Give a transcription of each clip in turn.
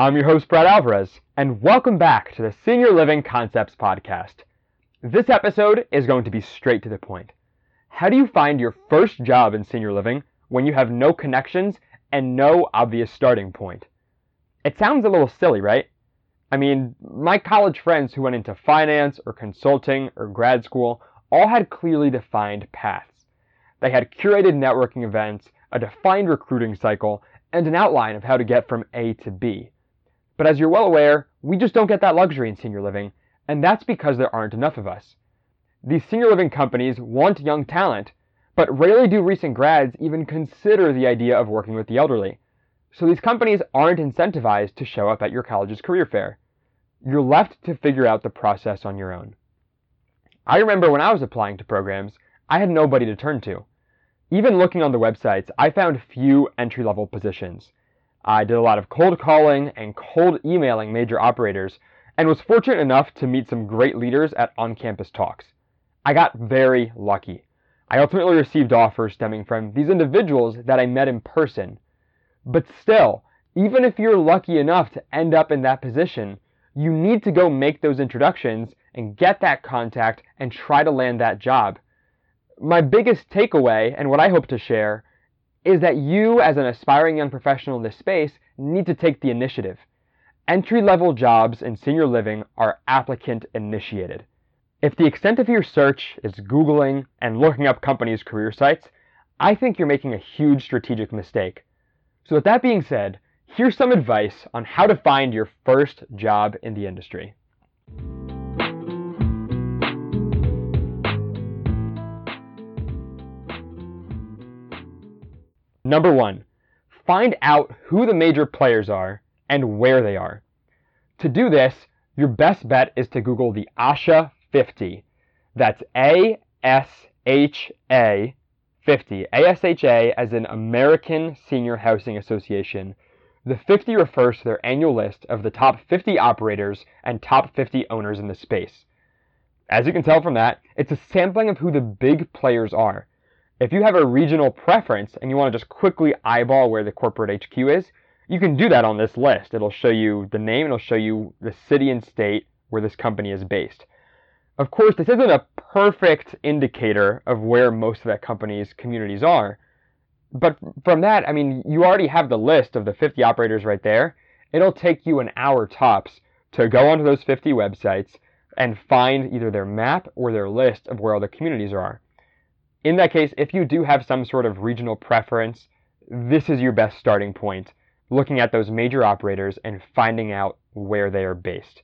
I'm your host, Brad Alvarez, and welcome back to the Senior Living Concepts Podcast. This episode is going to be straight to the point. How do you find your first job in senior living when you have no connections and no obvious starting point? It sounds a little silly, right? I mean, my college friends who went into finance or consulting or grad school all had clearly defined paths. They had curated networking events, a defined recruiting cycle, and an outline of how to get from A to B. But as you're well aware, we just don't get that luxury in senior living, and that's because there aren't enough of us. These senior living companies want young talent, but rarely do recent grads even consider the idea of working with the elderly. So these companies aren't incentivized to show up at your college's career fair. You're left to figure out the process on your own. I remember when I was applying to programs, I had nobody to turn to. Even looking on the websites, I found few entry level positions. I did a lot of cold calling and cold emailing major operators and was fortunate enough to meet some great leaders at on campus talks. I got very lucky. I ultimately received offers stemming from these individuals that I met in person. But still, even if you're lucky enough to end up in that position, you need to go make those introductions and get that contact and try to land that job. My biggest takeaway, and what I hope to share, is that you, as an aspiring young professional in this space, need to take the initiative. Entry level jobs in senior living are applicant initiated. If the extent of your search is Googling and looking up companies' career sites, I think you're making a huge strategic mistake. So, with that being said, here's some advice on how to find your first job in the industry. Number one, find out who the major players are and where they are. To do this, your best bet is to Google the ASHA 50. That's A S H A 50. ASHA as in American Senior Housing Association. The 50 refers to their annual list of the top 50 operators and top 50 owners in the space. As you can tell from that, it's a sampling of who the big players are. If you have a regional preference and you want to just quickly eyeball where the corporate HQ is, you can do that on this list. It'll show you the name, it'll show you the city and state where this company is based. Of course, this isn't a perfect indicator of where most of that company's communities are. But from that, I mean, you already have the list of the 50 operators right there. It'll take you an hour tops to go onto those 50 websites and find either their map or their list of where all the communities are in that case, if you do have some sort of regional preference, this is your best starting point, looking at those major operators and finding out where they are based.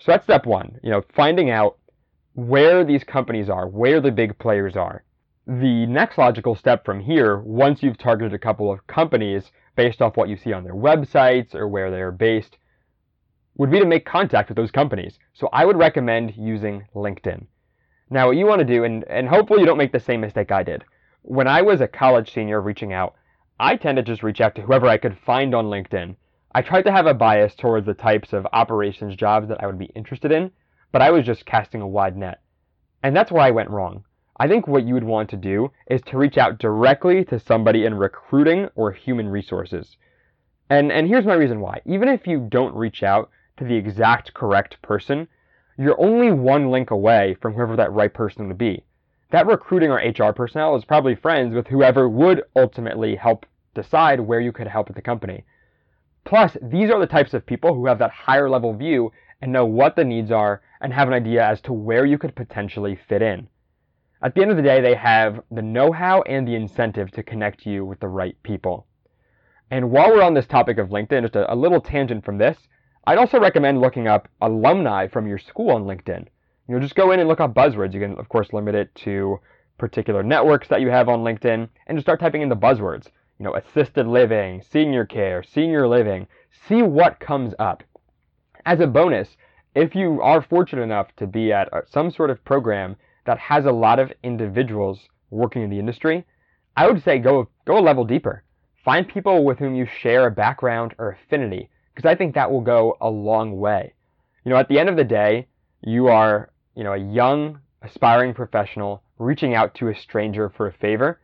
So that's step one, you know, finding out where these companies are, where the big players are. The next logical step from here, once you've targeted a couple of companies based off what you see on their websites or where they're based, would be to make contact with those companies. So I would recommend using LinkedIn. Now, what you want to do, and, and hopefully you don't make the same mistake I did. When I was a college senior reaching out, I tend to just reach out to whoever I could find on LinkedIn. I tried to have a bias towards the types of operations jobs that I would be interested in, but I was just casting a wide net. And that's where I went wrong. I think what you would want to do is to reach out directly to somebody in recruiting or human resources. And, and here's my reason why. Even if you don't reach out to the exact correct person, you're only one link away from whoever that right person would be. That recruiting or HR personnel is probably friends with whoever would ultimately help decide where you could help at the company. Plus, these are the types of people who have that higher level view and know what the needs are and have an idea as to where you could potentially fit in. At the end of the day, they have the know how and the incentive to connect you with the right people. And while we're on this topic of LinkedIn, just a, a little tangent from this, I'd also recommend looking up alumni from your school on LinkedIn. You know, just go in and look up buzzwords. You can, of course, limit it to particular networks that you have on LinkedIn and just start typing in the buzzwords. You know, assisted living, senior care, senior living. See what comes up. As a bonus, if you are fortunate enough to be at uh, some sort of program that has a lot of individuals working in the industry, I would say go go a level deeper. Find people with whom you share a background or affinity because I think that will go a long way. You know, at the end of the day, you are, you know, a young aspiring professional reaching out to a stranger for a favor.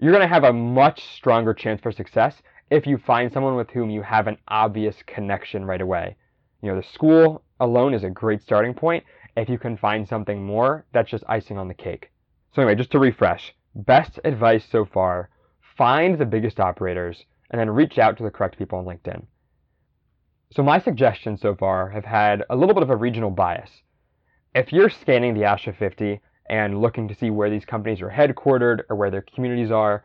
You're going to have a much stronger chance for success if you find someone with whom you have an obvious connection right away. You know, the school alone is a great starting point. If you can find something more, that's just icing on the cake. So, anyway, just to refresh best advice so far find the biggest operators and then reach out to the correct people on LinkedIn. So, my suggestions so far have had a little bit of a regional bias. If you're scanning the ASHA 50 and looking to see where these companies are headquartered or where their communities are,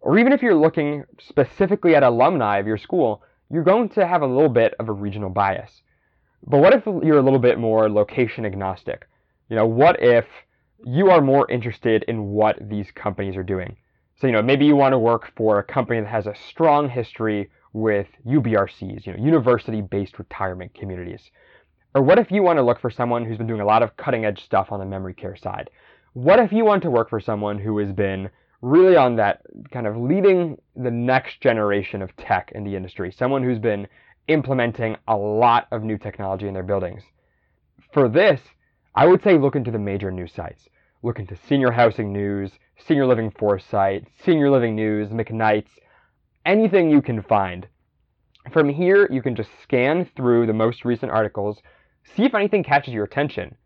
or even if you're looking specifically at alumni of your school, you're going to have a little bit of a regional bias. But what if you're a little bit more location agnostic? You know, what if you are more interested in what these companies are doing? So, you know, maybe you want to work for a company that has a strong history with UBRCs, you know, university-based retirement communities. Or what if you want to look for someone who's been doing a lot of cutting-edge stuff on the memory care side? What if you want to work for someone who has been really on that kind of leading the next generation of tech in the industry, someone who's been implementing a lot of new technology in their buildings. For this, I would say look into the major news sites. Look into Senior Housing News, Senior Living Foresight, Senior Living News, McKnight's, anything you can find. From here, you can just scan through the most recent articles, see if anything catches your attention.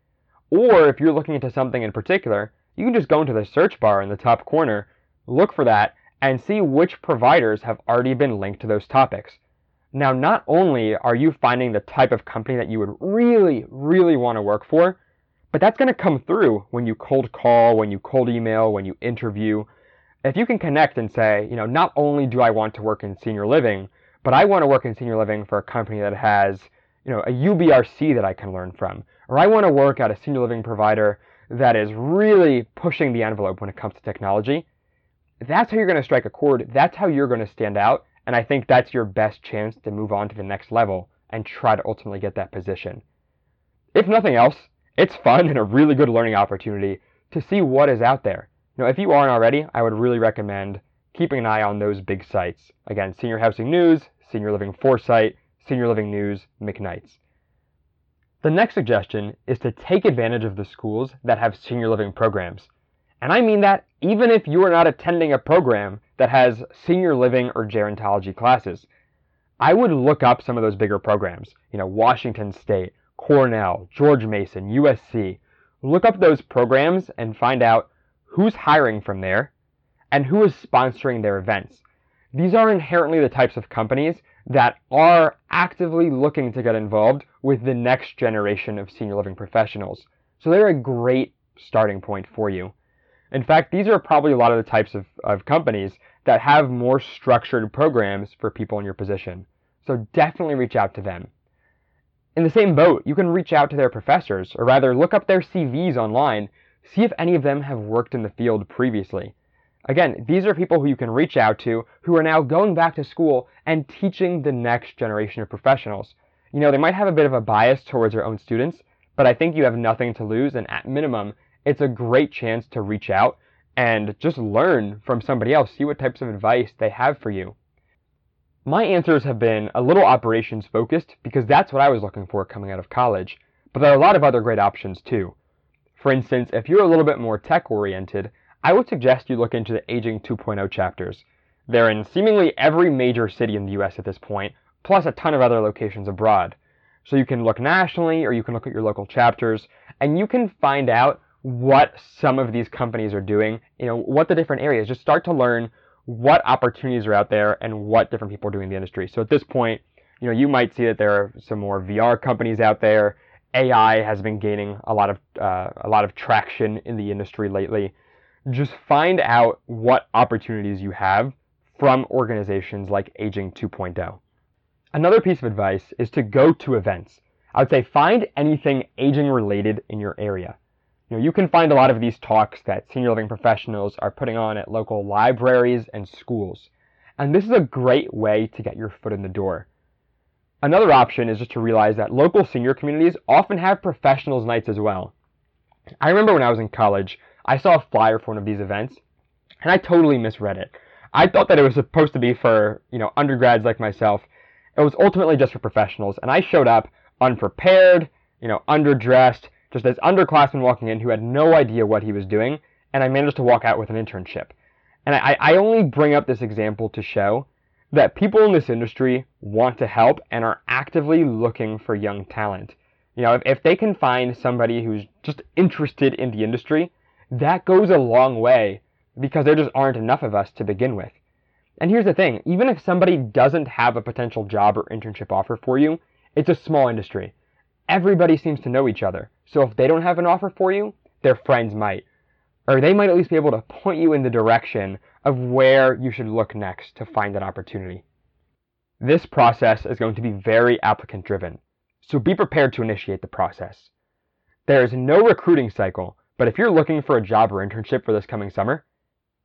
Or if you're looking into something in particular, you can just go into the search bar in the top corner, look for that, and see which providers have already been linked to those topics. Now, not only are you finding the type of company that you would really, really want to work for, but that's going to come through when you cold call, when you cold email, when you interview. If you can connect and say, you know, not only do I want to work in senior living, but I want to work in senior living for a company that has, you know, a UBRC that I can learn from, or I want to work at a senior living provider that is really pushing the envelope when it comes to technology. That's how you're going to strike a chord. That's how you're going to stand out and I think that's your best chance to move on to the next level and try to ultimately get that position. If nothing else, it's fun and a really good learning opportunity to see what is out there. You know, if you aren't already, I would really recommend keeping an eye on those big sites. Again, Senior Housing News, Senior Living Foresight, Senior Living News, McKnight's. The next suggestion is to take advantage of the schools that have senior living programs. And I mean that even if you are not attending a program that has senior living or gerontology classes. I would look up some of those bigger programs, you know, Washington State, Cornell, George Mason, USC. Look up those programs and find out who's hiring from there and who is sponsoring their events. These are inherently the types of companies that are actively looking to get involved with the next generation of senior living professionals. So they're a great starting point for you. In fact, these are probably a lot of the types of, of companies that have more structured programs for people in your position. So definitely reach out to them. In the same boat, you can reach out to their professors, or rather look up their CVs online, see if any of them have worked in the field previously. Again, these are people who you can reach out to who are now going back to school and teaching the next generation of professionals. You know, they might have a bit of a bias towards their own students, but I think you have nothing to lose, and at minimum, it's a great chance to reach out and just learn from somebody else, see what types of advice they have for you. My answers have been a little operations focused because that's what I was looking for coming out of college, but there are a lot of other great options too. For instance, if you're a little bit more tech oriented, I would suggest you look into the Aging 2.0 chapters. They're in seemingly every major city in the US at this point, plus a ton of other locations abroad. So you can look nationally or you can look at your local chapters and you can find out what some of these companies are doing, you know, what the different areas. Just start to learn what opportunities are out there and what different people are doing in the industry. So at this point, you know, you might see that there are some more VR companies out there. AI has been gaining a lot of uh, a lot of traction in the industry lately. Just find out what opportunities you have from organizations like Aging 2.0. Another piece of advice is to go to events. I would say find anything aging related in your area. You know, you can find a lot of these talks that senior living professionals are putting on at local libraries and schools. And this is a great way to get your foot in the door. Another option is just to realize that local senior communities often have professionals nights as well. I remember when I was in college, I saw a flyer for one of these events, and I totally misread it. I thought that it was supposed to be for, you know, undergrads like myself. It was ultimately just for professionals, and I showed up unprepared, you know, underdressed, just this underclassman walking in who had no idea what he was doing, and I managed to walk out with an internship. And I, I only bring up this example to show that people in this industry want to help and are actively looking for young talent. You know, if, if they can find somebody who's just interested in the industry, that goes a long way because there just aren't enough of us to begin with. And here's the thing even if somebody doesn't have a potential job or internship offer for you, it's a small industry. Everybody seems to know each other. So if they don't have an offer for you, their friends might. Or they might at least be able to point you in the direction of where you should look next to find that opportunity. This process is going to be very applicant driven, so be prepared to initiate the process. There is no recruiting cycle, but if you're looking for a job or internship for this coming summer,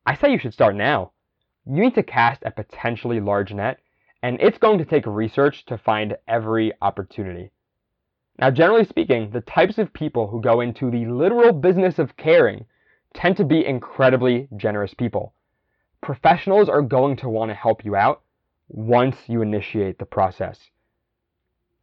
I say you should start now. You need to cast a potentially large net, and it's going to take research to find every opportunity. Now, generally speaking, the types of people who go into the literal business of caring tend to be incredibly generous people. Professionals are going to want to help you out once you initiate the process.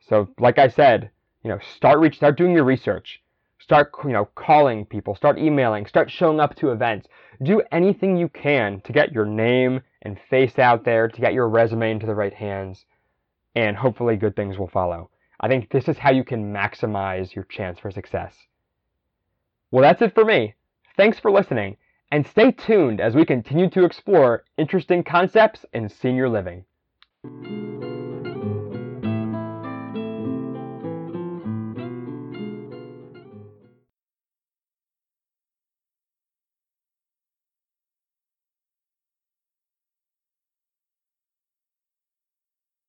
So, like I said, you know, start reach, start doing your research. Start, you know, calling people, start emailing, start showing up to events. Do anything you can to get your name and face out there, to get your resume into the right hands, and hopefully good things will follow. I think this is how you can maximize your chance for success. Well, that's it for me. Thanks for listening, and stay tuned as we continue to explore interesting concepts in senior living.